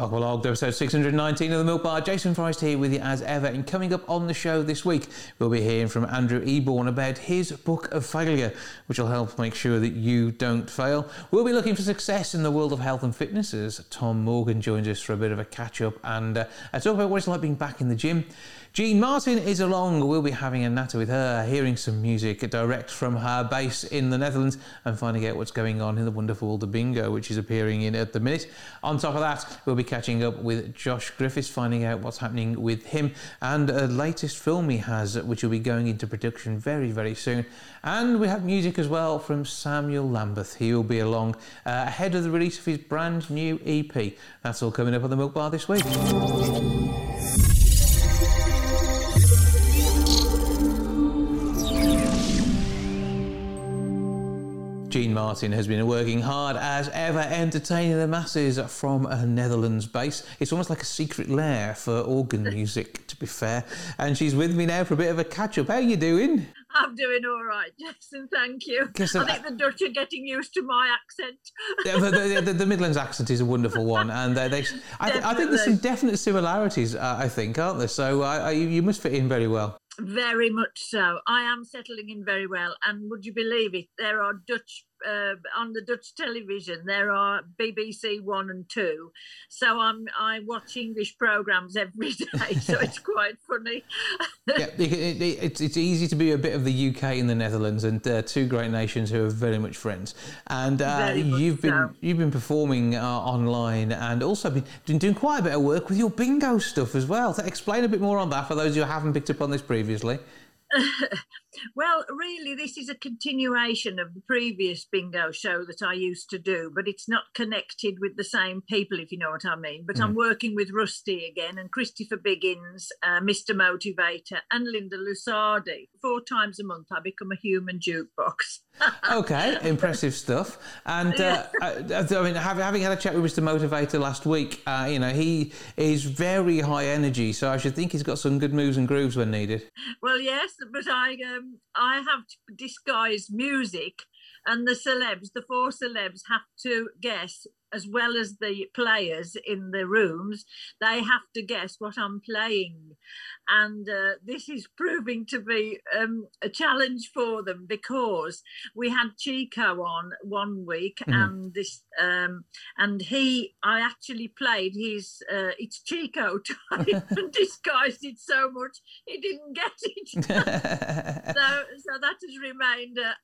Welcome along to episode 619 of the Milk Bar. Jason Forrest here with you as ever. And coming up on the show this week, we'll be hearing from Andrew Eborn about his book of failure, which will help make sure that you don't fail. We'll be looking for success in the world of health and fitness as Tom Morgan joins us for a bit of a catch up and uh, talk about what it's like being back in the gym. Jean Martyn is along. We'll be having a natter with her, hearing some music direct from her base in the Netherlands and finding out what's going on in the wonderful world of bingo, which is appearing in at the minute. On top of that, we'll be catching up with Josh Griffiths, finding out what's happening with him and a latest film he has, which will be going into production very, very soon. And we have music as well from Samuel Lambeth. He will be along uh, ahead of the release of his brand new EP. That's all coming up on the Milk Bar this week. Jean Martyn has been working hard as ever, entertaining the masses from a Netherlands base. It's almost like a secret lair for organ music, to be fair. And she's with me now for a bit of a catch up. How are you doing? I'm doing all right, Jason. Thank you. I think the Dutch are getting used to my accent. yeah, the, the, the, Midlands accent is a wonderful one, and uh, they, I, th- I, think there's some definite similarities. Uh, I think, aren't there? So uh, you must fit in very well. Very much so. I am settling in very well. And would you believe it? There are Dutch uh, on the Dutch television. There are BBC One and Two, so I'm I watch English programs every day. So it's quite funny. yeah, it, it, it's it's easy to be a bit of the UK and the Netherlands, and uh, two great nations who are very much friends. And uh, you've been so. you've been performing uh, online, and also been, been doing quite a bit of work with your bingo stuff as well. So explain a bit more on that for those who haven't picked up on this previously. Well, really, this is a continuation of the previous bingo show that I used to do, but it's not connected with the same people, if you know what I mean. But mm. I'm working with Rusty again and Christopher Biggins, uh, Mr. Motivator, and Linda Lusardi. Four times a month, I become a human jukebox. okay, impressive stuff. And uh, I, I, mean, having had a chat with Mr. Motivator last week, uh, you know, he is very high energy, so I should think he's got some good moves and grooves when needed. Well, yes, but I um, I have to disguise music, and the celebs, the four celebs, have to guess as well as the players in the rooms, they have to guess what I'm playing. And uh, this is proving to be um, a challenge for them because we had Chico on one week, mm-hmm. and this, um, and he, I actually played his, uh, it's Chico time and disguised it so much he didn't get it. that has remained a,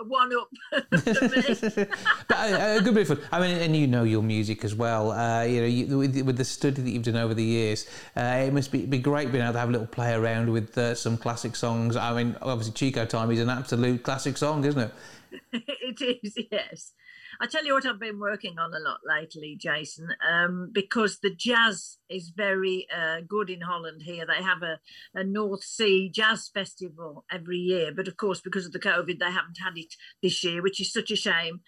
a one up for me. but uh, a good bit of fun. I mean, and you know your music as well. Uh, you know, you, with, with, the study that you've done over the years, uh, it must be, be great being able to have a little play around with uh, some classic songs. I mean, obviously, Chico Time is an absolute classic song, isn't it? it is, yes. I tell you what, I've been working on a lot lately, Jason, um, because the jazz is very uh, good in Holland here. They have a, a North Sea Jazz Festival every year, but of course, because of the COVID, they haven't had it this year, which is such a shame.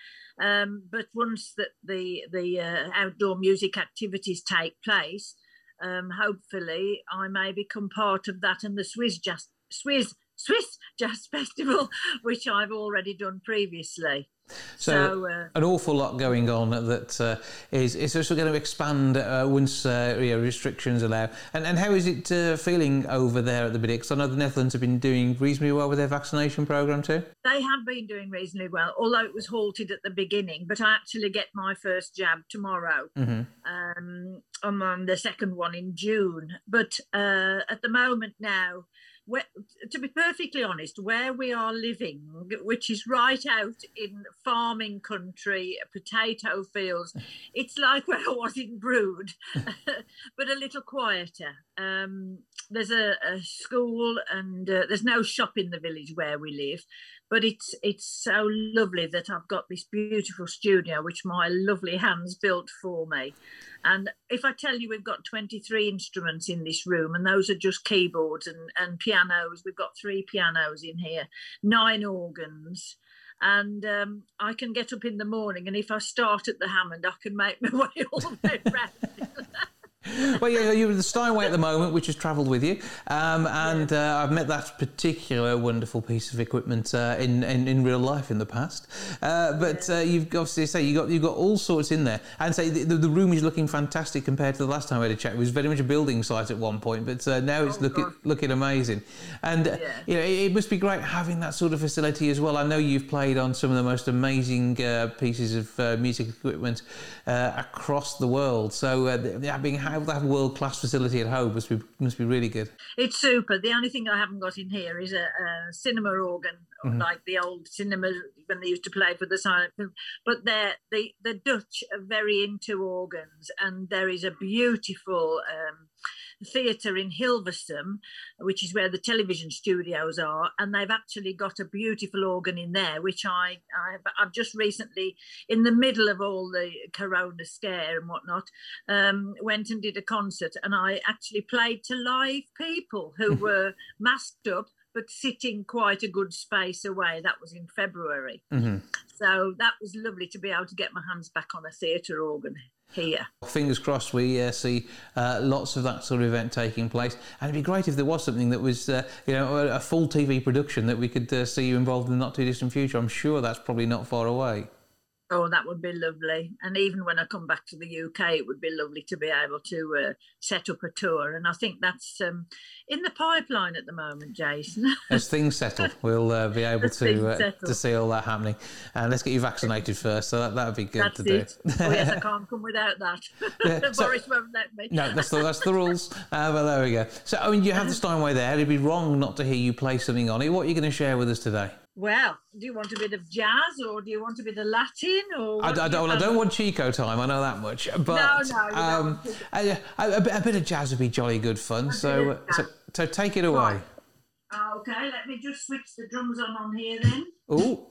Um, but once that the the uh, outdoor music activities take place, um, hopefully I may become part of that and the Swiss Jazz Swiss Swiss Jazz Festival, which I've already done previously. So, so uh, an awful lot going on that uh, is is also going to expand uh, once uh, you know, restrictions allow. And and how is it uh, feeling over there at the minute? Because I know the Netherlands have been doing reasonably well with their vaccination program too. They have been doing reasonably well, although it was halted at the beginning. But I actually get my first jab tomorrow. Mm-hmm. Um, I'm on the second one in June. But uh, at the moment now where, to be perfectly honest, where we are living, which is right out in farming country, potato fields, it's like where I was in Brood, but a little quieter. Um, there's a, a, school and uh, there's no shop in the village where we live, but it's it's so lovely that I've got this beautiful studio which my lovely hands built for me. And if I tell you we've got 23 instruments in this room, and those are just keyboards and, and pianos, we've got three pianos in here, nine organs, and um, I can get up in the morning, and if I start at the Hammond, I can make my way all the way around. well, yeah, you're the Steinway at the moment, which has travelled with you, um, and uh, I've met that particular wonderful piece of equipment uh, in, in, in real life in the past. Uh, but uh, you've obviously say you got you've got all sorts in there, and say the, the, room is looking fantastic compared to the last time we had a chat. It was very much a building site at one point, but uh, now it's oh, looking God. looking amazing, and uh, yeah. you know it, it, must be great having that sort of facility as well. I know you've played on some of the most amazing pieces of music equipment across the world, so uh, being have that world class facility at home must be must be really good. It's super. The only thing I haven't got in here is a, a cinema organ, mm-hmm. like the old cinemas when they used to play for the silent film. But they the the Dutch are very into organs, and there is a beautiful. Um, theatre in Hilversum, which is where the television studios are, and they've actually got a beautiful organ in there, which I, I have just recently, in the middle of all the Corona scare and whatnot, um, went and did a concert, and I actually played to live people who were masked up but sitting quite a good space away. That was in February. Mm-hmm. So that was lovely to be able to get my hands back on a theatre organ here. Fingers crossed we uh, see uh, lots of that sort of event taking place. And it'd be great if there was something that was, uh, you know, a, a, full TV production that we could uh, see you involved in the not too distant future. I'm sure that's probably not far away. Oh, that would be lovely. And even when I come back to the UK, it would be lovely to be able to uh, set up a tour. And I think that's um, in the pipeline at the moment, Jason. As things settle, we'll uh, be able to uh, to see all that happening. And let's get you vaccinated first. So that that would be good that's to it. do. oh, yes, I can't come without that. Yeah, so, Boris won't let me. no, that's the, that's the rules. Uh, but there we go. So, I mean, you have the Steinway there. It'd be wrong not to hear you play something on it. What are you going to share with us today? Well, do you want a bit of jazz or do you want a bit of Latin? Or I, I, don't, well, I don't want Chico time. I know that much. But no, no, um, a, a, a, bit of jazz would be jolly good fun. So, so, so, take it away. Right. Okay, let me just switch the drums on on here then. Oh.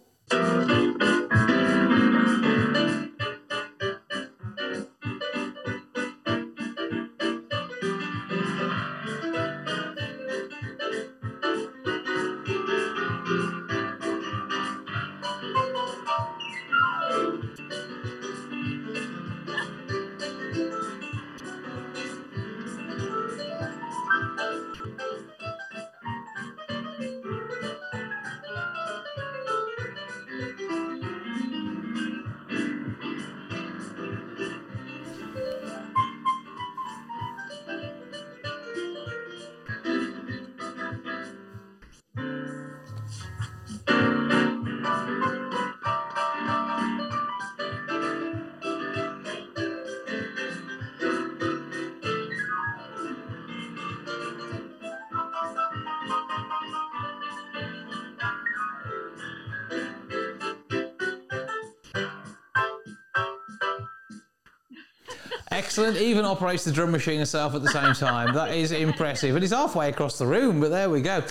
Excellent. Even operates the drum machine herself at the same time. That is impressive. And he's halfway across the room, but there we go.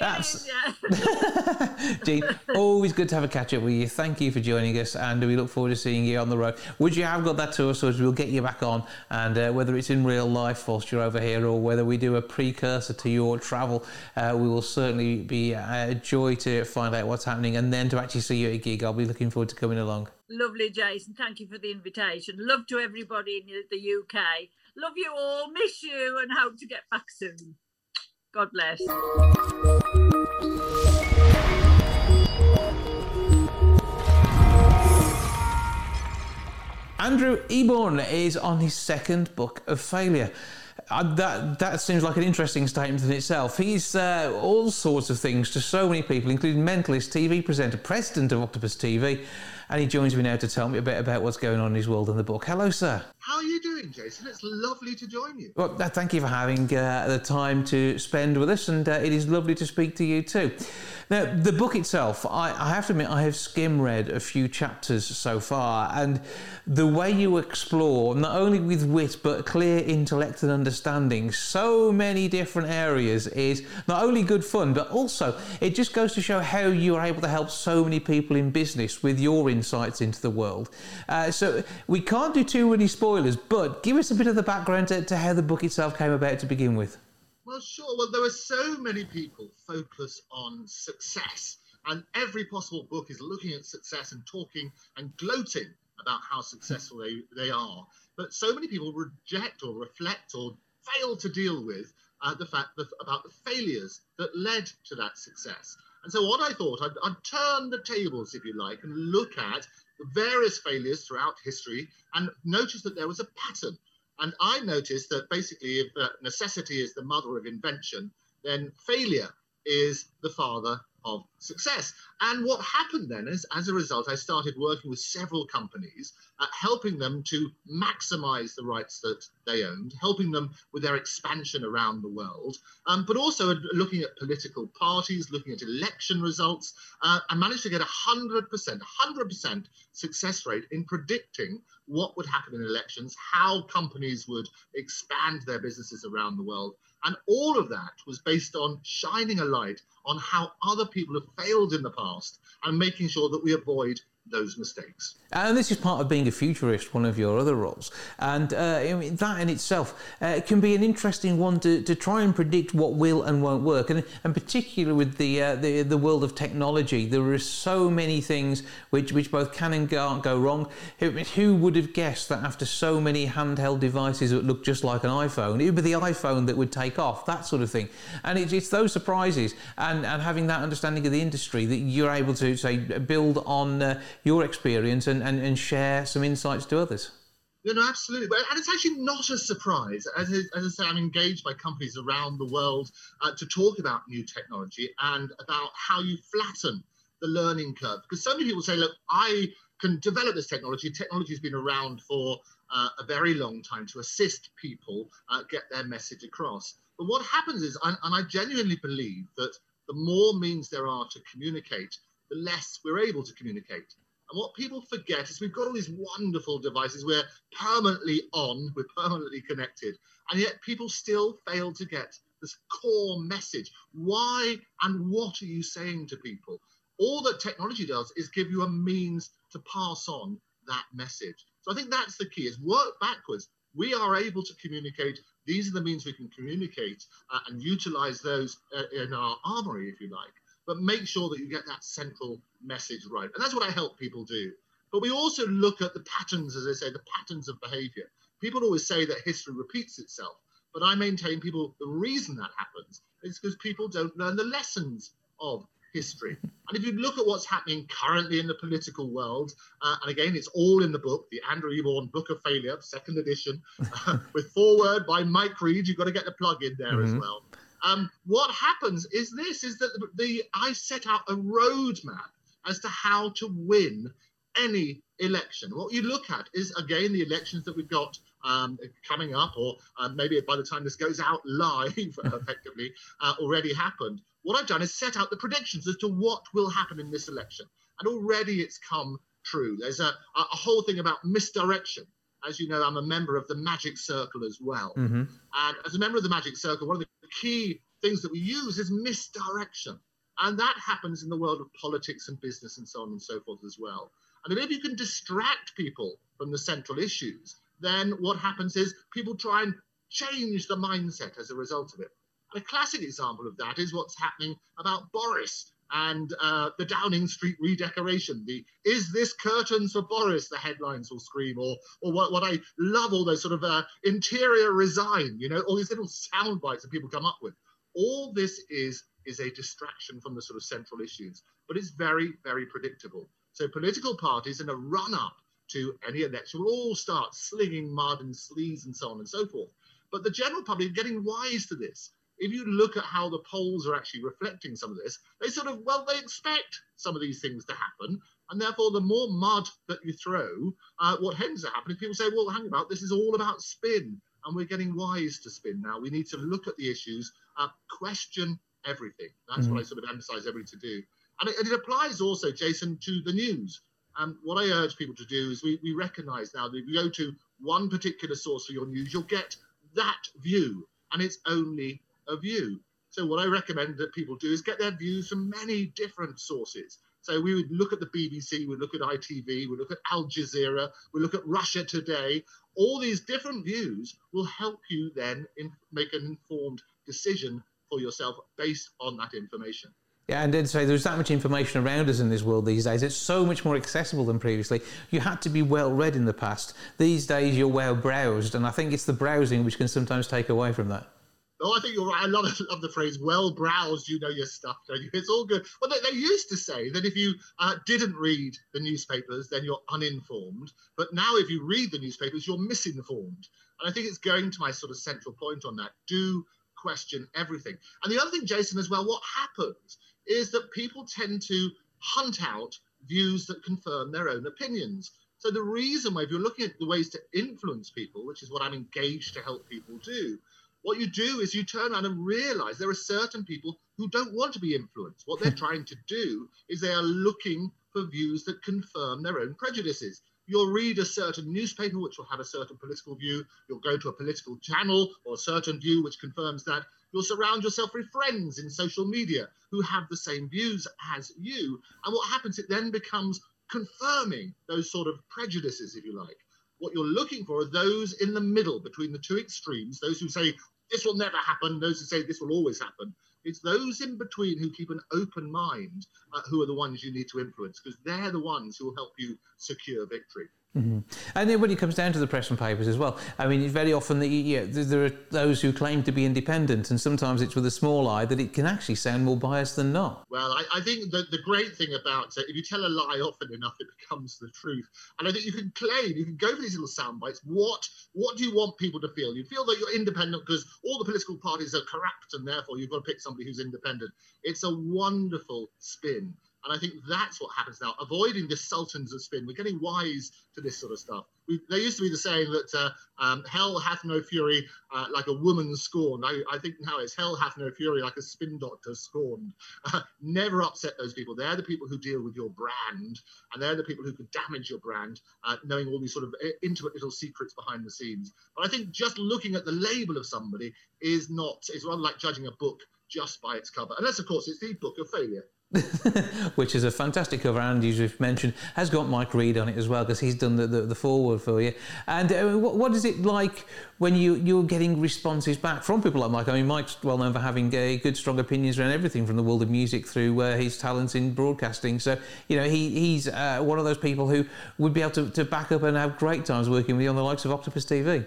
That's Jean. Always good to have a catch up with you. Thank you for joining us, and we look forward to seeing you on the road. Would you have got that tour? So we'll get you back on, and uh, whether it's in real life whilst you're over here, or whether we do a precursor to your travel, uh, we will certainly be a joy to find out what's happening, and then to actually see you at a gig. I'll be looking forward to coming along. Lovely, Jason. Thank you for the invitation. Love to everybody in the UK. Love you all. Miss you, and hope to get back soon. God bless. Andrew Eborn is on his second book of failure. Uh, that that seems like an interesting statement in itself. He's uh, all sorts of things to so many people, including mentalist, TV presenter, president of Octopus TV, and he joins me now to tell me a bit about what's going on in his world and the book. Hello, sir. How are you doing, Jason? It's lovely to join you. Well, thank you for having uh, the time to spend with us, and uh, it is lovely to speak to you too. Now, the book itself, I, I, have to admit, I have skim read a few chapters so far, and the way you explore, not only with wit but clear intellect and understanding, so many different areas is not only good fun, but also it just goes to show how you are able to help so many people in business with your insights into the world. Uh, so we can't do too many spoilers, but give us a bit of the background to, to how the book itself came about to begin with. Well, sure. Well, there are so many people focus on success And every possible book is looking at success and talking and gloating about how successful they, they are. But so many people reject or reflect or fail to deal with uh, the fact that, about the failures that led to that success. And so, what I thought, I'd, I'd turn the tables, if you like, and look at the various failures throughout history and notice that there was a pattern. And I noticed that basically, if uh, necessity is the mother of invention, then failure is the father of success. And what happened then is, as a result, I started working with several companies, uh, helping them to maximize the rights that they owned, helping them with their expansion around the world, um, but also looking at political parties, looking at election results. Uh, I managed to get a 100%, 100% success rate in predicting what would happen in elections, how companies would expand their businesses around the world. And all of that was based on shining a light on how other people have failed in the past and making sure that we avoid those mistakes. And this is part of being a futurist, one of your other roles. And uh, I mean, that in itself uh, can be an interesting one to, to try and predict what will and won't work. And, and particularly with the, uh, the, the world of technology, there are so many things which, which both can and can't go wrong. Who, would have guessed that after so many handheld devices that look just like an iPhone, it would be the iPhone that would take off, that sort of thing. And it's, it's those surprises and, and having that understanding of the industry that you're able to, say, build on uh, your experience and, and, and share some insights to others. You know, absolutely. And it's actually not a surprise. As, as I say, I'm engaged by companies around the world uh, to talk about new technology and about how you flatten the learning curve. Because so many people say, look, I can develop this technology. Technology has been around for uh, a very long time to assist people uh, get their message across. But what happens is, and, and I genuinely believe that the more means there are to communicate, the less we're able to communicate. And what people forget is we've got all these wonderful devices. We're permanently on, we're permanently connected. And yet people still fail to get this core message. Why and what are you saying to people? All that technology does is give you a means to pass on that message. So I think that's the key is work backwards. We are able to communicate. These are the means we can communicate uh, and utilize those uh, in our armory, if you like but make sure that you get that central message right. And that's what I help people do. But we also look at the patterns, as I say, the patterns of behavior. People always say that history repeats itself, but I maintain people, the reason that happens is because people don't learn the lessons of history. And if you look at what's happening currently in the political world, uh, and again, it's all in the book, the Andrew Eborn Book of Failure, second edition, uh, with foreword by Mike Read. You've got to get the plug in there mm-hmm. as well. Um, what happens is this: is that the, the I set out a roadmap as to how to win any election. What you look at is again the elections that we've got um, coming up, or uh, maybe by the time this goes out live, effectively uh, already happened. What I've done is set out the predictions as to what will happen in this election, and already it's come true. There's a, a whole thing about misdirection as you know, I'm a member of the Magic Circle as well. Mm-hmm. And as a member of the Magic Circle, one of the key things that we use is misdirection. And that happens in the world of politics and business and so on and so forth as well. And if you can distract people from the central issues, then what happens is people try and change the mindset as a result of it. And a classic example of that is what's happening about Boris and uh, the Downing Street redecoration. The "Is this curtains for Boris?" The headlines will scream, or or what, what I love all those sort of uh, interior resign. You know, all these little sound bites that people come up with. All this is is a distraction from the sort of central issues, but it's very very predictable. So political parties in a run up to any election will all start slinging mud and sleaze and so on and so forth. But the general public getting wise to this if you look at how the polls are actually reflecting some of this, they sort of, well, they expect some of these things to happen. And therefore, the more mud that you throw, uh, what to happen is people say, well, hang about, this is all about spin. And we're getting wise to spin now. We need to look at the issues, uh, question everything. That's mm-hmm. what I sort of emphasize everybody to do. And it, and it applies also, Jason, to the news. Um, what I urge people to do is we, we recognize now that if you go to one particular source for your news, you'll get that view, and it's only a view. So what I recommend that people do is get their views from many different sources. So we would look at the BBC, we look at ITV, we look at Al Jazeera, we look at Russia Today. All these different views will help you then in, make an informed decision for yourself based on that information. Yeah, and then say there's that much information around us in this world these days. It's so much more accessible than previously. You had to be well read in the past. These days, you're well browsed, and I think it's the browsing which can sometimes take away from that. Oh, I think you're right. I love, love the phrase "well browsed." You know your stuff, don't you? It's all good. Well, they, they used to say that if you uh, didn't read the newspapers, then you're uninformed. But now, if you read the newspapers, you're misinformed. And I think it's going to my sort of central point on that. Do question everything. And the other thing, Jason, as well, what happens is that people tend to hunt out views that confirm their own opinions. So the reason why, if you're looking at the ways to influence people, which is what I'm engaged to help people do, what you do is you turn around and realize there are certain people who don't want to be influenced. What they're trying to do is they are looking for views that confirm their own prejudices. You'll read a certain newspaper which will have a certain political view. You'll go to a political channel or a certain view which confirms that. You'll surround yourself with friends in social media who have the same views as you. And what happens, it then becomes confirming those sort of prejudices, if you like. What you're looking for are those in the middle between the two extremes, those who say this will never happen, those who say this will always happen. It's those in between who keep an open mind uh, who are the ones you need to influence because they're the ones who will help you secure victory. Mm-hmm. And then when it comes down to the press and papers as well, I mean, very often the, yeah, there are those who claim to be independent, and sometimes it's with a small eye that it can actually sound more biased than not. Well, I, I think that the great thing about it, if you tell a lie often enough, it becomes the truth. And I think you can claim, you can go for these little sound bites. What, what do you want people to feel? You feel that you're independent because all the political parties are corrupt, and therefore you've got to pick somebody who's independent. It's a wonderful spin. And I think that's what happens now, avoiding the sultans of spin. We're getting wise to this sort of stuff. We, there used to be the saying that uh, um, hell hath no fury uh, like a woman scorned. I, I, think now it's hell hath no fury like a spin doctor scorned. Uh, never upset those people. They're the people who deal with your brand, and they're the people who could damage your brand, uh, knowing all these sort of uh, intimate little secrets behind the scenes. But I think just looking at the label of somebody is not, it's rather like judging a book just by its cover. Unless, of course, it's the book of failure. which is a fantastic cover, and as you've mentioned, has got Mike Read on it as well because he's done the, the, the, foreword for you. And uh, what, what is it like when you, you're getting responses back from people like Mike? I mean, Mike's well known for having uh, good, strong opinions around everything from the world of music through uh, his talents in broadcasting. So, you know, he, he's uh, one of those people who would be able to, to back up and have great times working with you on the likes of Octopus TV.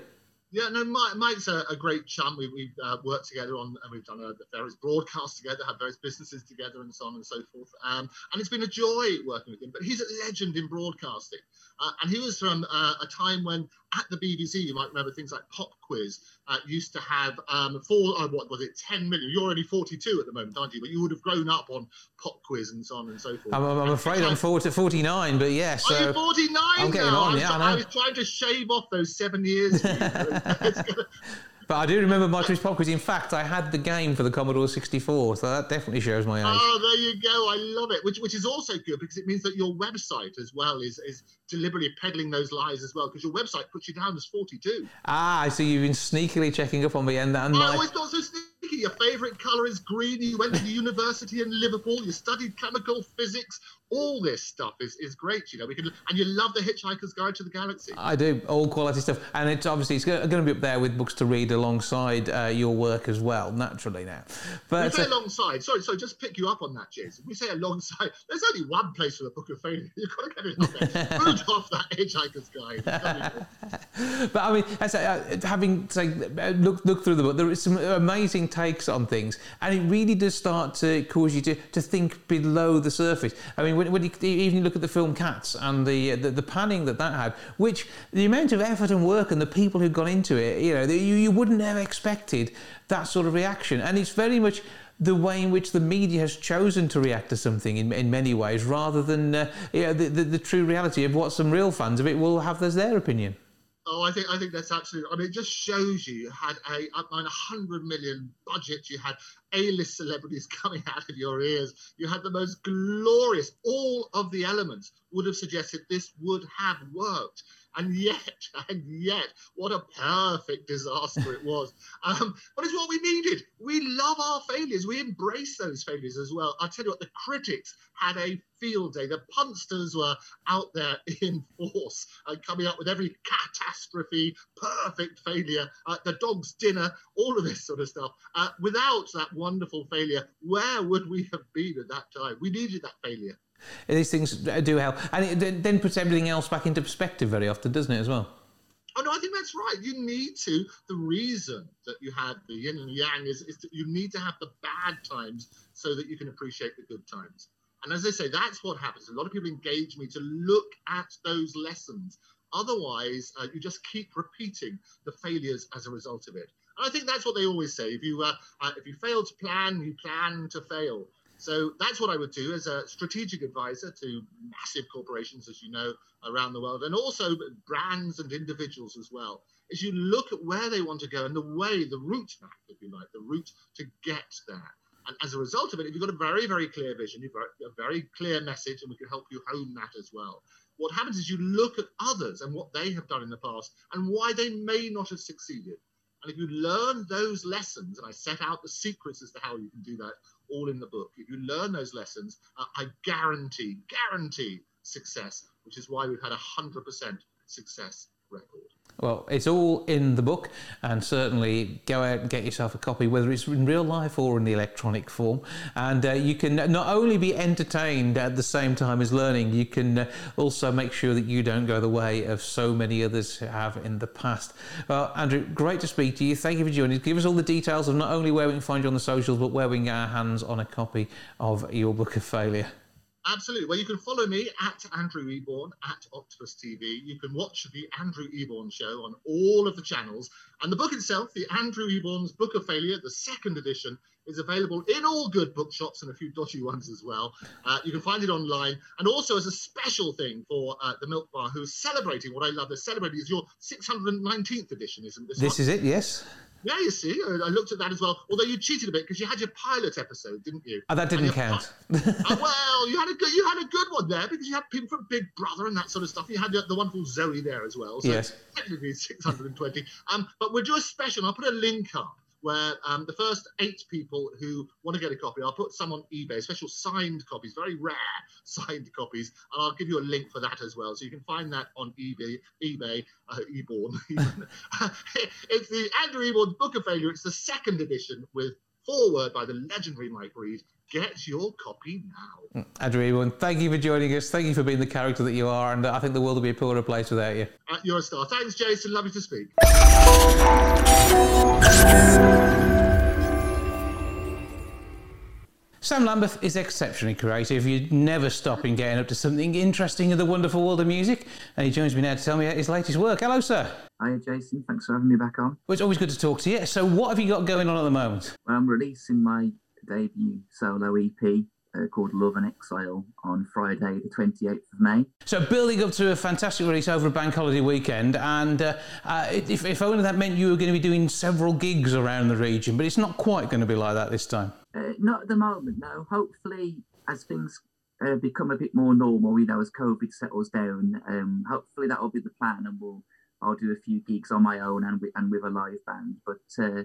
Yeah, no, Mike, Mike's a, a, great chum. We, we've uh, worked together on, and we've done uh, various broadcasts together, had various businesses together, and so on and so forth. Um, and it's been a joy working with him. But he's a legend in broadcasting, uh, and he was from uh, a time when at the BBC, you might remember things like Pop Quiz uh, used to have um, four, uh, what was it, 10 million. You're only 42 at the moment, aren't you? But you would have grown up on Pop Quiz and so on and so forth. I'm, I'm afraid I'm 40, 49, but yes. Yeah, so Are you 49 I'm getting now? on, yeah, I, was, I, I was trying to shave off those seven years. But I do remember Mike Read's Pop Quiz. In fact, I had the game for the Commodore 64, so that definitely shows my age. Oh, there you go. I love it. Which which is also good because it means that your website as well is is deliberately peddling those lies as well because your website puts you down as 42. Ah, I see you've been sneakily checking up on me and, and I my... always so sneaky. Your favourite colour is green. You went to the university in Liverpool. You studied chemical physics. All this stuff is, is great. You know, we can and you love the Hitchhiker's Guide to the Galaxy. I do all quality stuff, and it's obviously it's going to be up there with books to read alongside uh, your work as well, naturally now. But we say uh, alongside. Sorry, so just pick you up on that, Jason. We say alongside. There's only one place for the Book of Failure. You've got to get it up there. Off that Hitchhiker's Guide. but I mean, I uh, having say, look look through the book, there is some amazing takes on things, and it really does start to cause you to, to think below the surface. I mean, when, when you even look at the film Cats and the, the, the panning that that had, which the amount of effort and work and the people who got into it, you know, you, you wouldn't have expected that sort of reaction, and it's very much the way in which the media has chosen to react to something in, in many ways rather than uh, you know, the, the, the, true reality of what some real fans of it will have as their opinion. Oh, I think I think that's absolutely. I mean, it just shows you had a a hundred million budget. You had A-list celebrities coming out of your ears. You had the most glorious. All of the elements would have suggested this would have worked. And yet, and yet, what a perfect disaster it was. Um, but it's what we needed. We love our failures. We embrace those failures as well. I tell you what, the critics had a field day. The punsters were out there in force, uh, coming up with every catastrophe, perfect failure, uh, the dog's dinner, all of this sort of stuff. Uh, without that wonderful failure, where would we have been at that time? We needed that failure. These things do help, and it then puts everything else back into perspective very often, doesn't it, as well? Oh no, I think that's right. You need to. The reason that you have the yin and yang is, is that you need to have the bad times so that you can appreciate the good times. And as I say, that's what happens. A lot of people engage me to look at those lessons. Otherwise, uh, you just keep repeating the failures as a result of it. And I think that's what they always say. If you uh, uh, if you fail to plan, you plan to fail. So that's what I would do as a strategic advisor to massive corporations, as you know, around the world, and also brands and individuals as well. Is you look at where they want to go and the way, the route map, if you like, the route to get there. And as a result of it, if you've got a very, very clear vision, you've got a very clear message, and we can help you hone that as well. What happens is you look at others and what they have done in the past and why they may not have succeeded. And if you learn those lessons, and I set out the secrets as to how you can do that all in the book, if you learn those lessons, uh, I guarantee, guarantee success, which is why we've had a 100% success record. Well, it's all in the book, and certainly go out and get yourself a copy, whether it's in real life or in the electronic form. And uh, you can not only be entertained at the same time as learning, you can uh, also make sure that you don't go the way of so many others have in the past. Well, Andrew, great to speak to you. Thank you for joining us. Give us all the details of not only where we can find you on the socials, but where we can get our hands on a copy of your book of failure. Absolutely. Well, you can follow me at Andrew Eborn at Octopus TV. You can watch the Andrew Eborn show on all of the channels. And the book itself, the Andrew Eborn's Book of Failure, the second edition, is available in all good bookshops and a few dodgy ones as well. Uh, you can find it online. And also as a special thing for uh, the Milk Bar, who's celebrating what I love, they're celebrating is your 619th edition, isn't this? This one? is it, yes. Yeah, you see, I looked at that as well. Although you cheated a bit because you had your pilot episode, didn't you? Oh, that didn't count. oh, well, you had a good, you had a good one there because you had people from Big Brother and that sort of stuff. You had the, the wonderful Zoe there as well. So yes. Technically 620. Um, but we'll do a special. I'll put a link up where um, the first eight people who want to get a copy, I'll put some on eBay, special signed copies, very rare signed copies, and I'll give you a link for that as well. So you can find that on eBay, eBay, uh, Eborn. it's the Andrew Eborn Book of Failure. It's the second edition with foreword by the legendary Mike Read. Get your copy now. Andrew Eborn, thank you for joining us. Thank you for being the character that you are, and I think the world will be a poorer place without you. Uh, you're a star. Thanks, Jason. Lovely to speak. Sam Lambeth is exceptionally creative. You'd never stop in getting up to something interesting in the wonderful world of music. And he joins me now to tell me about his latest work. Hello, sir. Hi, Jason. Thanks for having me back on. Well, it's always good to talk to you. So, what have you got going on at the moment? Well, I'm releasing my debut solo EP uh, called Love and Exile on Friday, the 28th of May. So, building up to a fantastic release over a bank holiday weekend, and uh, uh, if, if only that meant you were going to be doing several gigs around the region, but it's not quite going to be like that this time. Uh, not at the moment, no. Hopefully, as things uh, become a bit more normal, you know, as COVID settles down, um, hopefully that will be the plan, and we'll I'll do a few gigs on my own and with, and with a live band. But uh,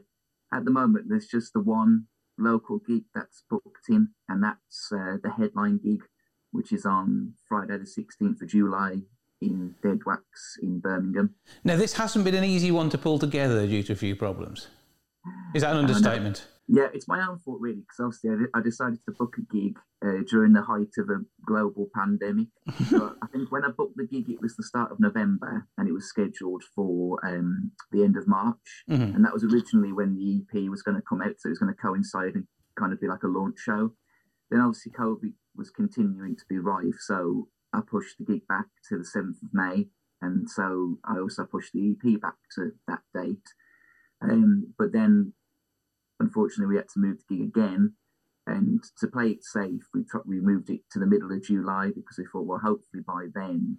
at the moment, there's just the one local gig that's booked in, and that's uh, the headline gig, which is on Friday the 16th of July in Dead Wax in Birmingham. Now, this hasn't been an easy one to pull together due to a few problems. Is that an understatement? Yeah, it's my own fault really, because obviously I, decided to book a gig uh, during the height of a global pandemic. so I think when I booked the gig, it was the start of November, and it was scheduled for um, the end of March, mm-hmm. and that was originally when the EP was going to come out, so it was going to coincide and kind of be like a launch show. Then obviously COVID was continuing to be rife, so I pushed the gig back to the seventh of May, and so I also pushed the EP back to that date. Um, but then unfortunately, we had to move the gig again. And to play it safe, we, tr- we moved it to the middle of July because we thought, well, hopefully by then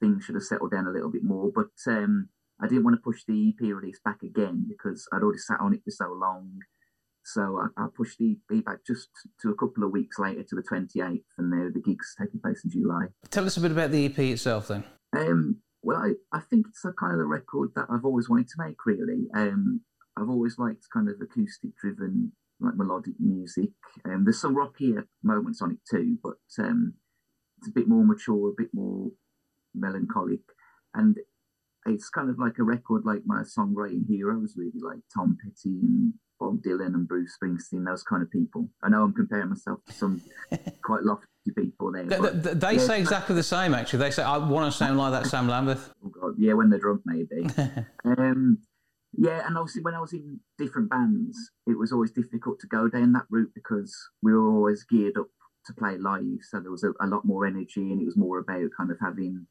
things should have settled down a little bit more. But um, I didn't want to push the EP release back again because I'd already sat on it for so long. So I, I pushed the EP back just to a couple of weeks later to the 28th, and the, the gig's taking place in July. Tell us a bit about the EP itself then. Um, well, I, I think it's a kind of the record that I've always wanted to make, really. Um, I've always liked kind of acoustic driven, like melodic music. Um, there's some rockier moments on it too, but um, it's a bit more mature, a bit more melancholic. And it's kind of like a record like my songwriting heroes, really, like Tom Petty and Bob Dylan and Bruce Springsteen, those kind of people. I know I'm comparing myself to some quite lofty people there. They, they yeah, say exactly the same, actually. They say, I want to sound like that Sam Lambeth. oh God, yeah, when they're drunk, maybe. um, yeah, and obviously when I was in different bands, it was always difficult to go down that route because we were always geared up to play live, so there was a, a lot more energy, and it was more about kind of having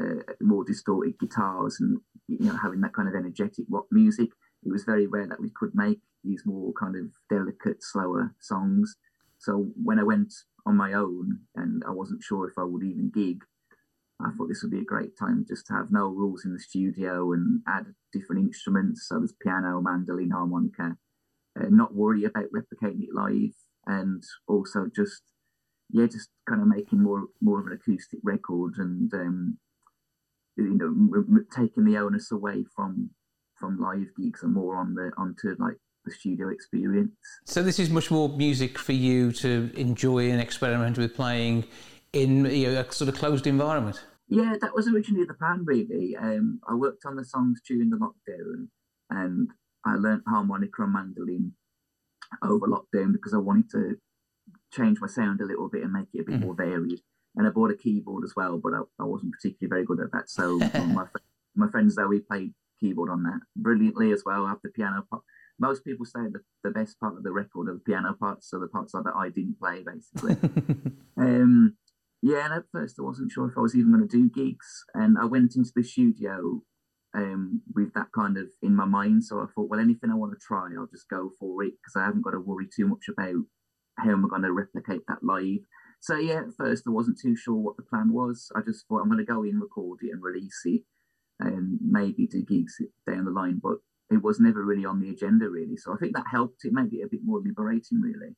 uh, more distorted guitars and you know having that kind of energetic rock music. It was very rare that we could make these more kind of delicate, slower songs. So when I went on my own and I wasn't sure if I would even gig, I thought this would be a great time just to have no rules in the studio and add different instruments. So there's piano, mandolin, harmonica, uh, not worry about replicating it live, and also just yeah, just kind of making more more of an acoustic record and um, you know taking the onus away from from live gigs and more on the onto like the studio experience. So this is much more music for you to enjoy and experiment with playing in you know, a sort of closed environment. Yeah, that was originally the plan. Really, um, I worked on the songs during the lockdown, and I learnt harmonica and mandolin over lockdown because I wanted to change my sound a little bit and make it a bit Mhm. more varied. And I bought a keyboard as well, but I, I wasn't particularly very good at that. So my my friend Zoe played keyboard on that brilliantly as well. I have the piano part. Most people say that the best part of the record are the piano parts, so the parts that I didn't play basically. Um, yeah, and at first I wasn't sure if I was even going to do gigs, and I went into the studio um, with that kind of in my mind. So I thought, well, anything I want to try, I'll just go for it because I haven't got to worry too much about how am I going to replicate that live. So yeah, at first I wasn't too sure what the plan was. I just thought I'm going to go in, record it, and release it, and maybe do gigs down the line. But it was never really on the agenda, really. So I think that helped. It made it a bit more liberating, really.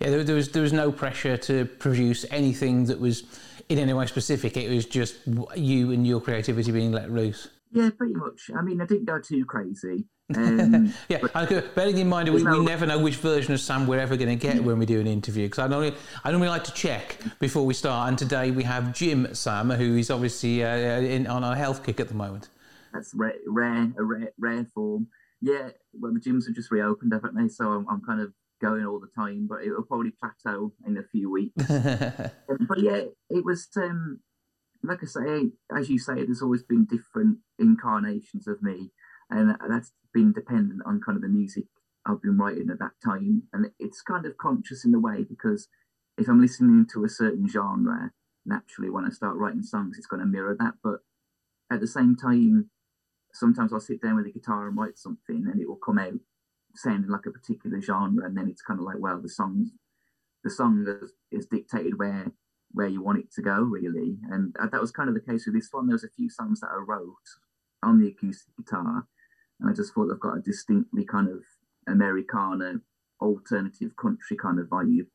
Yeah, there, there was there was no pressure to produce anything that was in any way specific. It was just you and your creativity being let loose. Yeah, pretty much. I mean, I didn't go too crazy. Um, Yeah, I could, bearing in mind we, There's we never know which version of Sam we're ever going to get when we do an interview because I normally I normally like to check before we start. And today we have Jim Sam, who is obviously uh, in, on a health kick at the moment. That's rare, rare, a rare, rare form. Yeah, well, the gyms have just reopened, haven't they? So I'm, I'm kind of going all the time, but it will probably plateau in a few weeks. Um, but yeah, it was um, like I say, as you say, there's always been different incarnations of me, and that's been dependent on kind of the music I've been writing at that time, and it's kind of conscious in a way because if I'm listening to a certain genre, naturally when I start writing songs, it's going to mirror that. But at the same time, sometimes I'll sit down with a guitar and write something, and it will come out sounding like a particular genre, and then it's kind of like, well, the songs, the song is, dictated where where you want it to go, really. And uh, that was kind of the case with this one. There was a few songs that I wrote on the acoustic guitar, and I just thought they've got a distinctly kind of Americana, alternative country kind of vibe.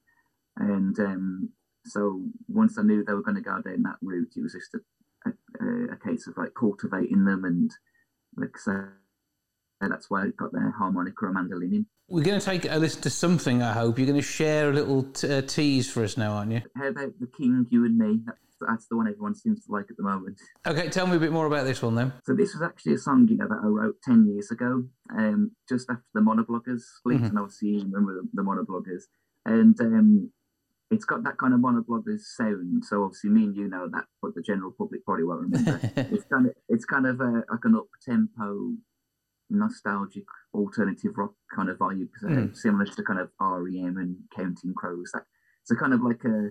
And um, so once I knew they were going to go down that route, it was just a, a, a case of like cultivating them and like so that's why I got the harmonica and mandolin in. We're going to take a listen to something. I hope you're going to share a little t- uh, tease for us now, aren't you? How about the King, You and Me? That's, that's the one everyone seems to like at the moment. Okay, tell me a bit more about this one then. So this was actually a song, you know, that I wrote ten years ago, um, just after the Monobloggers split, Mhm. and obviously you remember the, the Monobloggers, and um, it's got that kind of Monobloggers sound. So obviously me and you know that, but the general public probably won't remember. it's kind of it's kind of a, like an up tempo, nostalgic alternative rock kind of vibe, Mm. similar to kind of REM and Counting Crows. That it's a kind of like a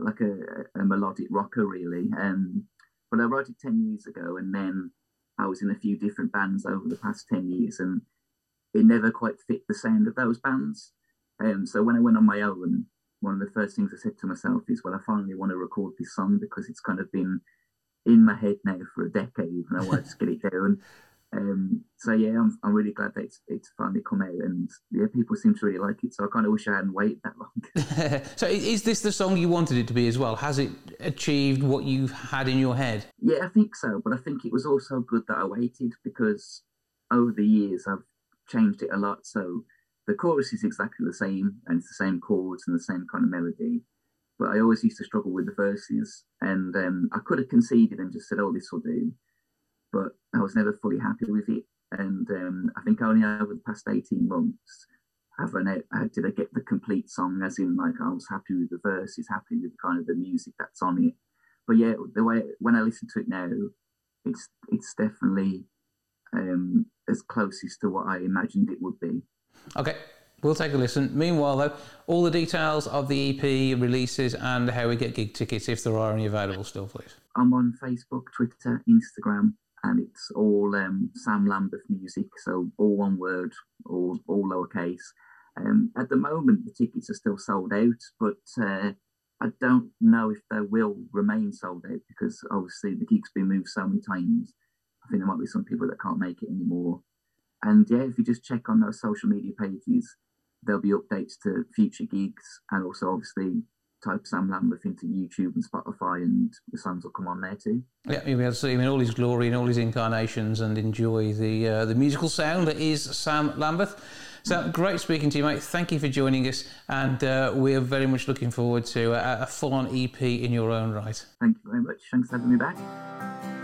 like a, a melodic rocker really. Um, but I wrote it ten years ago, and then I was in a few different bands over the past ten years, and it never quite fit the sound of those bands. Um, so when I went on my own, one of the first things I said to myself is, "Well, I finally want to record this song because it's kind of been in my head now for a decade, and I want to just get it down." Um, so yeah, I'm, I'm really glad that it's, it's finally come out, and yeah, people seem to really like it. So I kind of wish I hadn't waited that long. so is this the song you wanted it to be as well? Has it achieved what you had in your head? Yeah, I think so. But I think it was also good that I waited because over the years I've changed it a lot. So the chorus is exactly the same and it's the same chords and the same kind of melody. But I always used to struggle with the verses and um, I could have conceded and just said, oh, this will do. But I was never fully happy with it. And um, I think only over the past 18 months have an uh, did I get the complete song as in like I was happy with the verses, happy with kind of the music that's on it. But yeah, the way when I listen to it now, it's it's definitely um, as closest to what I imagined it would be. Okay, we'll take a listen. Meanwhile, though, all the details of the EP releases and how we get gig tickets, if there are any available still, please. I'm on Facebook, Twitter, Instagram, and it's all um, Sam Lambeth music, so all one word, all all lowercase. Um, at the moment, the tickets are still sold out, but uh, I don't know if they will remain sold out because obviously the gig's been moved so many times. I think there might be some people that can't make it anymore. And yeah, if you just check on those social media pages, there'll be updates to future gigs and also obviously type Sam Lambeth into YouTube and Spotify, and the songs will come on there too. Yeah, you'll be able to see him in all his glory and all his incarnations, and enjoy the uh, the musical sound that is Sam Lambeth. So great speaking to you, mate. Thank you for joining us, and uh, we're very much looking forward to a, a full-on EP in your own right. Thank you very much. Thanks for having me back.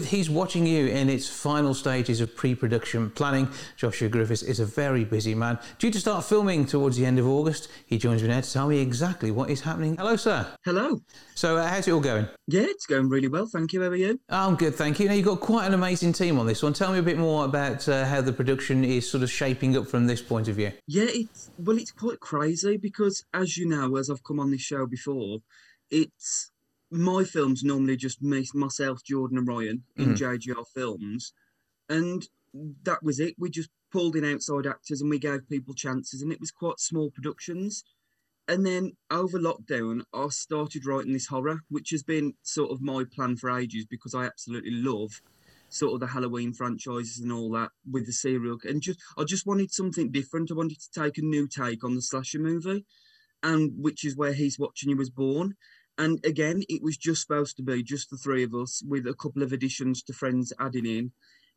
With He's Watching You in its final stages of pre production planning, Joshua Griffiths is a very busy man. Due to start filming towards the end of August, he joins me now to tell me exactly what is happening. Hello, sir. Hello. So, uh, how's it all going? Yeah, it's going really well. Thank you. How are you? I'm good, thank you. Now, you've got quite an amazing team on this one. Tell me a bit more about uh, how the production is sort of shaping up from this point of view. Yeah, it's well, it's quite crazy because, as you know, as I've come on this show before, it's my films normally just me, myself, Jordan, and Ryan in Mhm. JGR films, and that was it. We just pulled in outside actors and we gave people chances, and it was quite small productions. And then over lockdown, I started writing this horror, which has been sort of my plan for ages because I absolutely love sort of the Halloween franchises and all that with the serial. And just I just wanted something different. I wanted to take a new take on the slasher movie, and which is where he's watching you was born. And again, it was just supposed to be just the three of us with a couple of additions to friends adding in.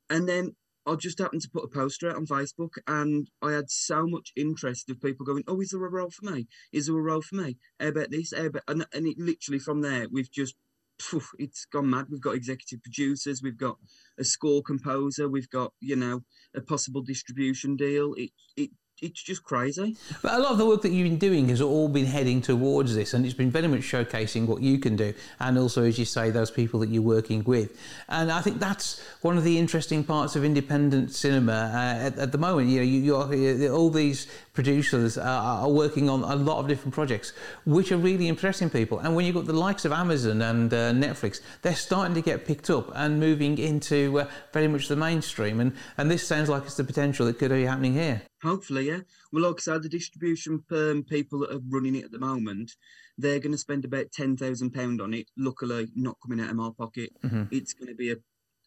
And then I just happened to put a poster out on Facebook and I had so much interest of people going, Oh, is there a role for me? Is there a role for me? How about this? How about... And, and it literally from there, we've just, phew, it's gone mad. We've got executive producers, we've got a score composer, we've got, you know, a possible distribution deal. It, it, it's just crazy. But a lot of the work that you've been doing has all been heading towards this, and it's been very much showcasing what you can do, and also, as you say, those people that you're working with. And I think that's one of the interesting parts of independent cinema uh, at, at the moment. You know, you, you're, all these producers are, are working on a lot of different projects, which are really impressing people. And when you've got the likes of Amazon and uh, Netflix, they're starting to get picked up and moving into uh, very much the mainstream. And and this sounds like it's the potential that could be happening here. Hopefully, yeah. Well, like I said, the distribution um, people that are running it at the moment, they're going to spend about ten thousand pound on it. Luckily, not coming out of my pocket. Mhm. It's going to be a,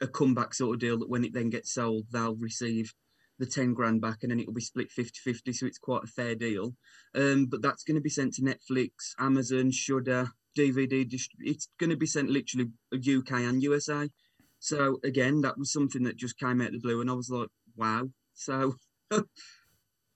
a comeback sort of deal that when it then gets sold, they'll receive the 10 grand back and then it'll be split 50-50 so it's quite a fair deal. Um but that's going to be sent to netflix amazon shudder dvd it's going to be sent literally uk and usa so again that was something that just came out of the blue and i was like wow. So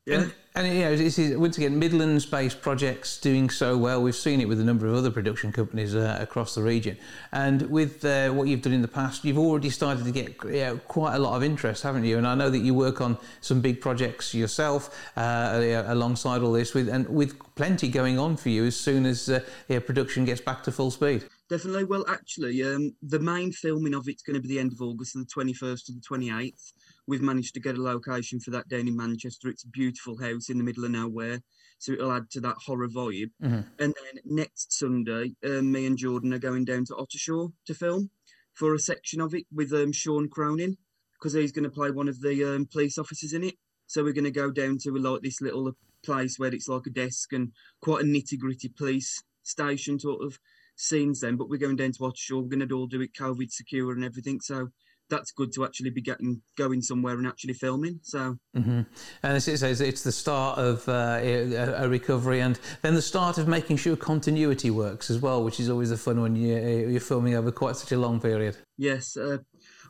yeah And, and you know, this is once again Midlands-based projects doing so well. We've seen it with a number of other production companies uh, across the region, and with uh, what you've done in the past, you've already started to get you know, quite a lot of interest, haven't you? And I know that you work on some big projects yourself uh, alongside all this, with and with plenty going on for you as soon as uh, yeah, production gets back to full speed. Definitely. Well, actually, um, the main filming of it's going to be the end of August, the 21st to the 28th. We've managed to get a location for that down in Manchester. It's a beautiful house in the middle of nowhere, so it'll add to that horror vibe. Mhm. And then next Sunday, um, me and Jordan are going down to Ottershaw to film for a section of it with um, Sean Cronin because he's going to play one of the um, police officers in it. So we're going to go down to like this little place where it's like a desk and quite a nitty gritty police station sort of scenes then, but we're going down to Ottershaw. We're going to all do it COVID secure and everything. So that's good to actually be getting going somewhere and actually filming. So hmm And as it says, it's the start of uh, a, a recovery, and then the start of making sure continuity works as well, which is always a fun when you, you're filming over quite such a long period. yes, uh,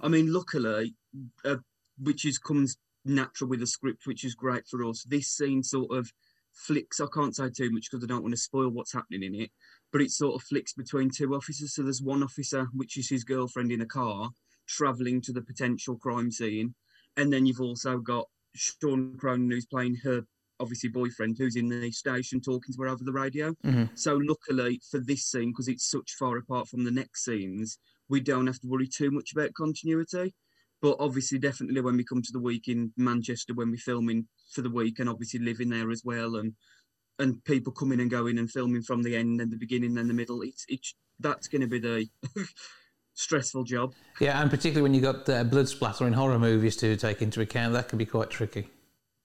I mean, luckily, uh, which is comes natural with the script, which is great for us. This scene sort of flicks. I can't say too much because I don't want to spoil what's happening in it. But it sort of flicks between two officers. So there's one officer, which is his girlfriend in a car, travelling to the potential crime scene, and then you've also got Sean Cronin, who's playing her obviously boyfriend, who's in the station talking to her over the radio. Mhm. So luckily for this scene, because it's such far apart from the next scenes, we don't have to worry too much about continuity. But obviously, definitely when we come to the week in Manchester, when we're filming for the week, and obviously living there as well, and and people coming and going and filming from the end and the beginning and the middle, it's it's that's going to be the stressful job. Yeah, and particularly when you've got uh, blood splatter in horror movies to take into account, that can be quite tricky.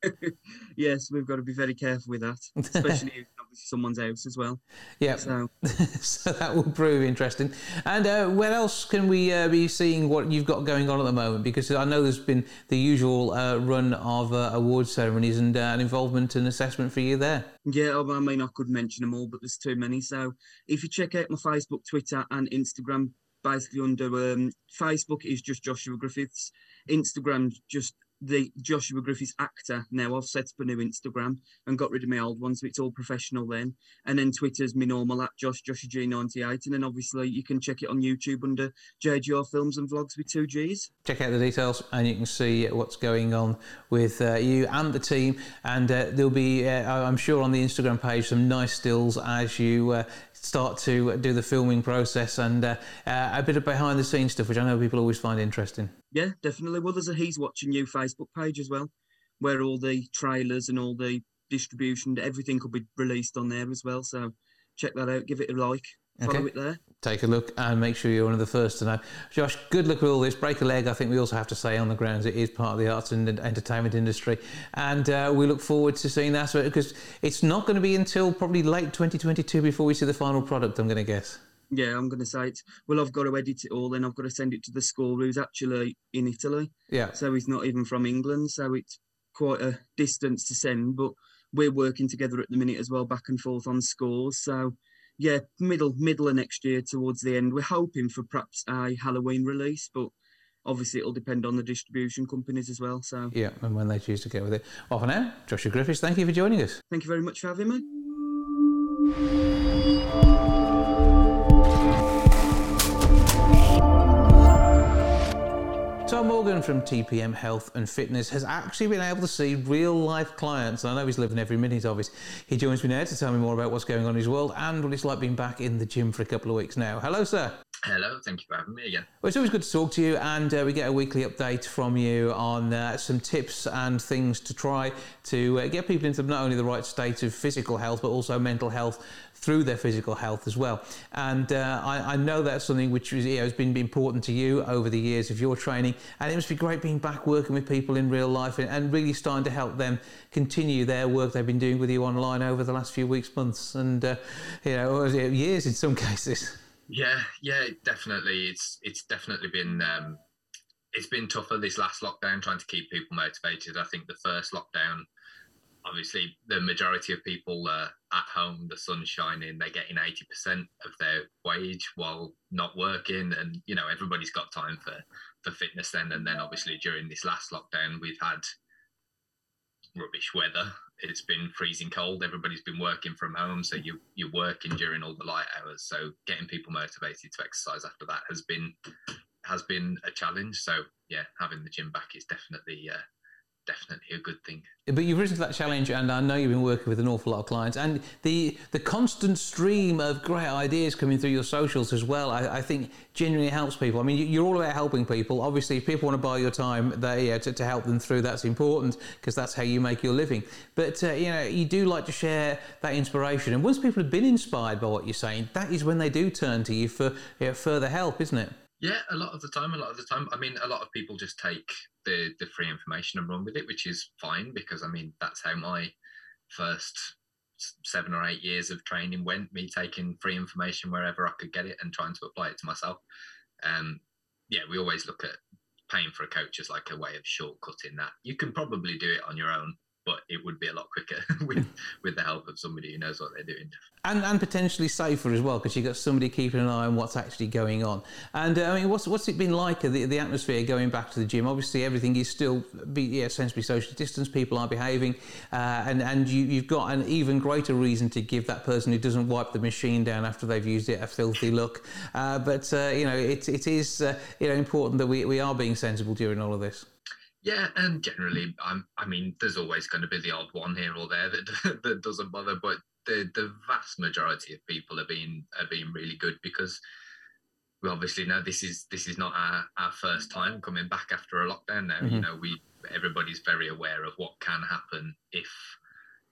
yes, we've got to be very careful with that, especially if obviously someone's house as well. Yeah, So so that will prove interesting. And uh, where else can we uh, be seeing what you've got going on at the moment? Because I know there's been the usual uh, run of uh, award ceremonies and uh, an involvement and assessment for you there. Yeah, I mean, I could mention them all, but there's too many. So if you check out my Facebook, Twitter, and Instagram, basically under um, Facebook is just Joshua Griffiths, Instagram just the Joshua Griffiths actor now. I've set up a new Instagram and got rid of my old one, so it's all professional then. And then Twitter's me normal at Josh Joshy G98, and then obviously you can check it on YouTube under JGR Films and Vlogs with two G's. Check out the details, and you can see what's going on with uh, you and the team. And uh, there'll be, uh, I'm sure, on the Instagram page some nice stills as you uh, start to do the filming process and uh, uh, a bit of behind the scenes stuff, which I know people always find interesting. Yeah, definitely. Well, there's a He's Watching You Facebook page as well, where all the trailers and all the distribution, everything could be released on there as well. So check that out, give it a like. Follow okay. there. Take a look and make sure you're one of the first to know. Josh, good luck with all this. Break a leg, I think we also have to say on the grounds it is part of the arts and entertainment industry. And uh, we look forward to seeing that because it's not going to be until probably late 2022 before we see the final product, I'm going to guess. Yeah, I'm going to say it. Well, I've got to edit it all, and I've got to send it to the school who's actually in Italy. Yeah. So he's not even from England. So it's quite a distance to send. But we're working together at the minute as well, back and forth on scores. So yeah, middle middle of next year towards the end. We're hoping for perhaps a Halloween release, but obviously it'll depend on the distribution companies as well. So yeah, and when they choose to go with it. Well, for now, Joshua Griffiths, thank you for joining us. Thank you very much for having me. Morgan from TPM Health and Fitness has actually been able to see real life clients. And I know he's living every minute of it. He joins me now to tell me more about what's going on in his world and what it's like being back in the gym for a couple of weeks now. Hello, sir. Hello, thank you for having me again. Well, it's always good to talk to you, and uh, we get a weekly update from you on uh, some tips and things to try to uh, get people into not only the right state of physical health, but also mental health through their physical health as well. And uh, I, I, know that's something which you know, has been important to you over the years of your training, and it must be great being back working with people in real life and, and really starting to help them continue their work they've been doing with you online over the last few weeks, months, and uh, you know years in some cases. Yeah, yeah, definitely. It's it's definitely been um, it's been tougher this last lockdown trying to keep people motivated. I think the first lockdown, obviously, the majority of people are at home, the sun's shining, they're getting eighty percent of their wage while not working, and you know everybody's got time for for fitness then. And then obviously during this last lockdown, we've had rubbish weather it's been freezing cold. Everybody's been working from home, so you you're working during all the light hours. So getting people motivated to exercise after that has been has been a challenge. So yeah, having the gym back is definitely uh, definitely a good thing. But you've risen to that challenge, and I know you've been working with an awful lot of clients, and the the constant stream of great ideas coming through your socials as well. I, I think genuinely helps people. I mean, you're all about helping people. Obviously, if people want to buy your time, they uh, to, to, help them through. That's important because that's how you make your living. But uh, you know, you do like to share that inspiration, and once people have been inspired by what you're saying, that is when they do turn to you for you know, further help, isn't it? Yeah, a lot of the time, a lot of the time. I mean, a lot of people just take the the free information and run with it, which is fine because I mean that's how my first seven or eight years of training went. Me taking free information wherever I could get it and trying to apply it to myself. Um, yeah, we always look at paying for a coach as like a way of shortcutting that. You can probably do it on your own but it would be a lot quicker with with the help of somebody who knows what they're doing. And and potentially safer as well because you've got somebody keeping an eye on what's actually going on. And uh, I mean, what's what's it been like the the atmosphere going back to the gym? Obviously, everything is still be yeah, sensibly socially distanced. People are behaving, uh, and and you you've got an even greater reason to give that person who doesn't wipe the machine down after they've used it a filthy look. Uh, but uh, you know, it it is uh, you know important that we we are being sensible during all of this. Yeah, and generally, I'm, I mean, there's always going to be the odd one here or there that that doesn't bother, but the the vast majority of people are being are being really good because we obviously know this is this is not our, our first time coming back after a lockdown. Now, mm-hmm. you know, we everybody's very aware of what can happen if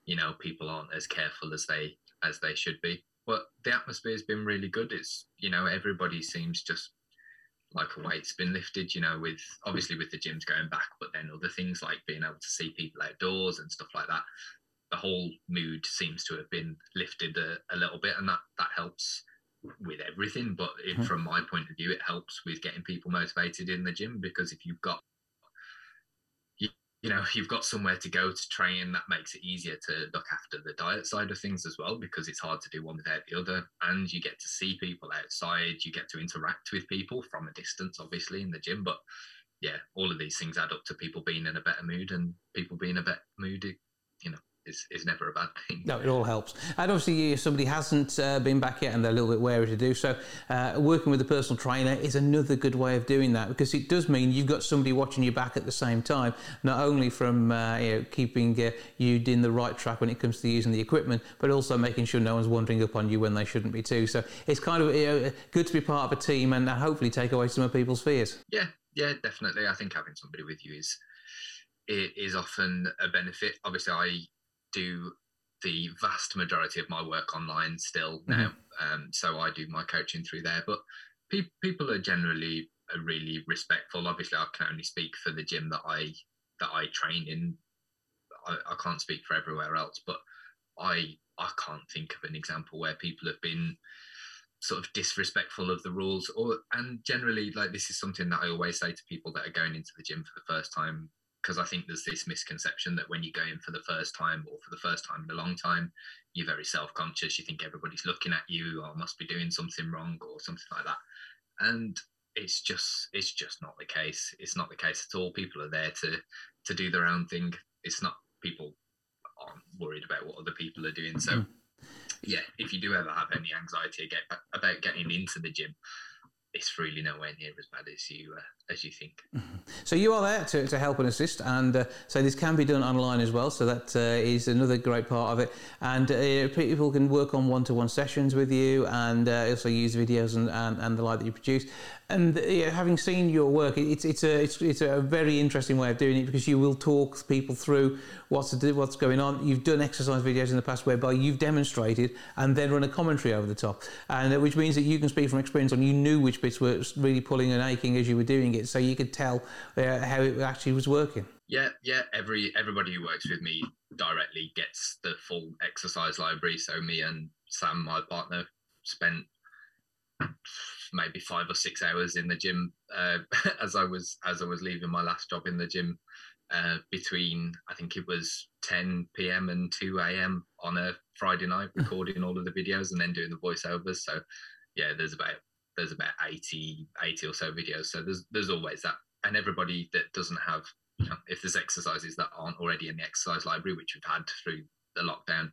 you know people aren't as careful as they as they should be. But the atmosphere has been really good. It's you know everybody seems just like a weight's been lifted, you know, with obviously with the gyms going back, but then other things like being able to see people outdoors and stuff like that. The whole mood seems to have been lifted a, a little bit, and that that helps with everything. But it, mm-hmm. from my point of view, it helps with getting people motivated in the gym because if you've got you know you've got somewhere to go to train. That makes it easier to look after the diet side of things as well because it's hard to do one without the other. And you get to see people outside. You get to interact with people from a distance obviously in the gym. But yeah, all of these things add up to people being in a better mood, and people being in a better mood, is, is never a bad thing. No, it all helps. And obviously, if somebody hasn't uh, been back yet and they're a little bit wary to do so, uh, working with a personal trainer is another good way of doing that because it does mean you've got somebody watching your back at the same time, not only from uh, you know, keeping uh, you in the right track when it comes to using the equipment, but also making sure no one's wandering up on you when they shouldn't be too. So it's kind of you know, good to be part of a team and hopefully take away some of people's fears. Yeah, yeah, definitely. I think having somebody with you is it is often a benefit. Obviously, I do the vast majority of my work online still mm-hmm. now. Um, so I do my coaching through there. But pe- people are generally uh, really respectful. Obviously, I can only speak for the gym that I that I train in. I, I can't speak for everywhere else, but I I can't think of an example where people have been sort of disrespectful of the rules or and generally like this is something that I always say to people that are going into the gym for the first time because I think there's this misconception that when you go in for the first time or for the first time in a long time, you're very self conscious. You think everybody's looking at you or must be doing something wrong or something like that. And it's just it's just not the case. It's not the case at all. People are there to to do their own thing. It's not people aren't worried about what other people are doing. So mm. yeah, if you do ever have any anxiety about getting into the gym, it's really nowhere near as bad as you uh, as you think. So you are there to, to help and assist, and uh, so this can be done online as well. So that uh, is another great part of it. And uh, people can work on one-to-one sessions with you, and uh, also use videos and, and, and, the like that you produce. And having seen your work, it's it's a it's, it's a very interesting way of doing it because you will talk people through what's what's going on. You've done exercise videos in the past whereby you've demonstrated and then run a commentary over the top, and uh, which means that you can speak from experience on you knew which bits were really pulling and aching as you were doing it, so you could tell uh, how it actually was working. Yeah, yeah. Every everybody who works with me directly gets the full exercise library. So me and Sam, my partner, spent maybe five or six hours in the gym uh, as I was as I was leaving my last job in the gym uh, between I think it was 10 p.m. and 2 a.m. on a Friday night, recording all of the videos and then doing the voiceovers. So yeah, there's about there's about 80 80 or so videos. So there's there's always that, and everybody that doesn't have you know, if there's exercises that aren't already in the exercise library, which we've had through the lockdown,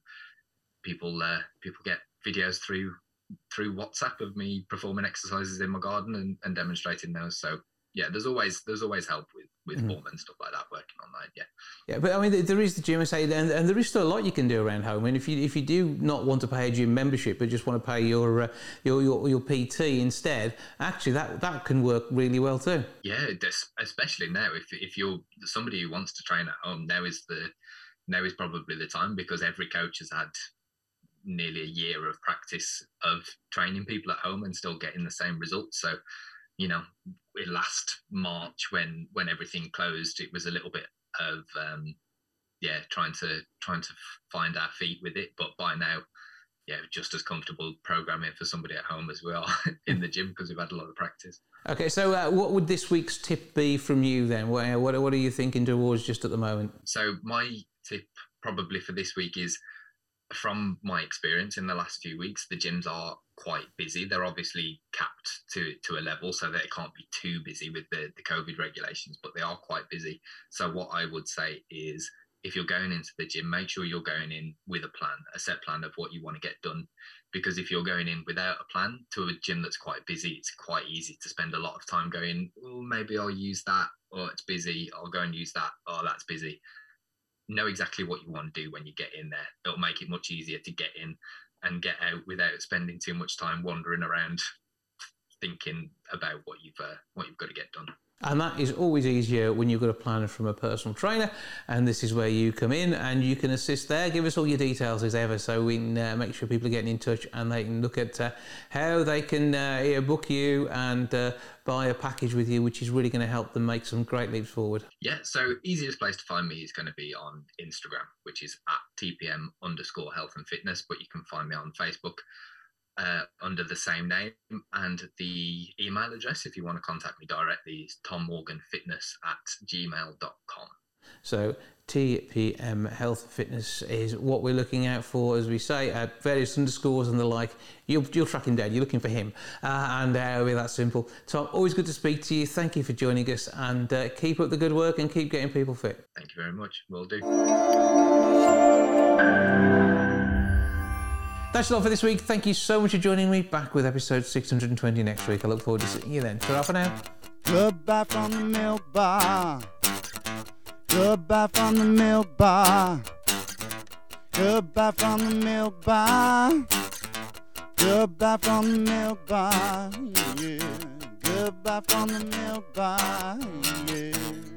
people uh, people get videos through through WhatsApp of me performing exercises in my garden and, and demonstrating those. So yeah, there's always there's always help with with mm. form and stuff like that working online. Yeah, yeah, but I mean, there is the gym, say, and, and there is still a lot you can do around home. And if you if you do not want to pay a gym membership, but just want to pay your uh, your, your your PT instead, actually that that can work really well too. Yeah, especially now if if you're somebody who wants to train at home, now is the now is probably the time because every coach has had nearly a year of practice of training people at home and still getting the same results. So you know, in last March when when everything closed, it was a little bit of um, yeah, trying to trying to find our feet with it. But by now, yeah, just as comfortable programming for somebody at home as we are in the gym because we've had a lot of practice. Okay, so uh, what would this week's tip be from you then? What, what what are you thinking towards just at the moment? So my tip probably for this week is from my experience in the last few weeks, the gyms are quite busy. They're obviously capped to to a level so that it can't be too busy with the, the COVID regulations, but they are quite busy. So what I would say is if you're going into the gym, make sure you're going in with a plan, a set plan of what you want to get done. Because if you're going in without a plan to a gym that's quite busy, it's quite easy to spend a lot of time going, oh, maybe I'll use that, or it's busy, I'll go and use that, oh, that's busy know exactly what you want to do when you get in there. It'll make it much easier to get in and get out without spending too much time wandering around thinking about what you've uh, what you've got to get done. And that is always easier when you've got a plan from a personal trainer. And this is where you come in and you can assist there. Give us all your details as ever so we can uh, make sure people are getting in touch and they can look at uh, how they can uh, book you and uh, buy a package with you, which is really going to help them make some great leaps forward. Yeah, so easiest place to find me is going to be on Instagram, which is at TPM underscore health and fitness, but you can find me on Facebook uh, under the same name. And the email address, if you want to contact me directly, is tommorganfitness at gmail.com. So TPM Health Fitness is what we're looking out for, as we say, at various underscores and the like. You're, you're tracking down, you're looking for him, uh, and uh, it'll be that simple. Tom, always good to speak to you. Thank you for joining us, and uh, keep up the good work and keep getting people fit. Thank you very much. We'll do. That's all for this week. Thank you so much for joining me. Back with episode 620 next week. I look forward to seeing you then. Ta for now. Goodbye from the milk bar. Goodbye from the milk bar. Goodbye from the milk bar. Goodbye from the milk bar. Yeah. Goodbye from the milk bar. Yeah.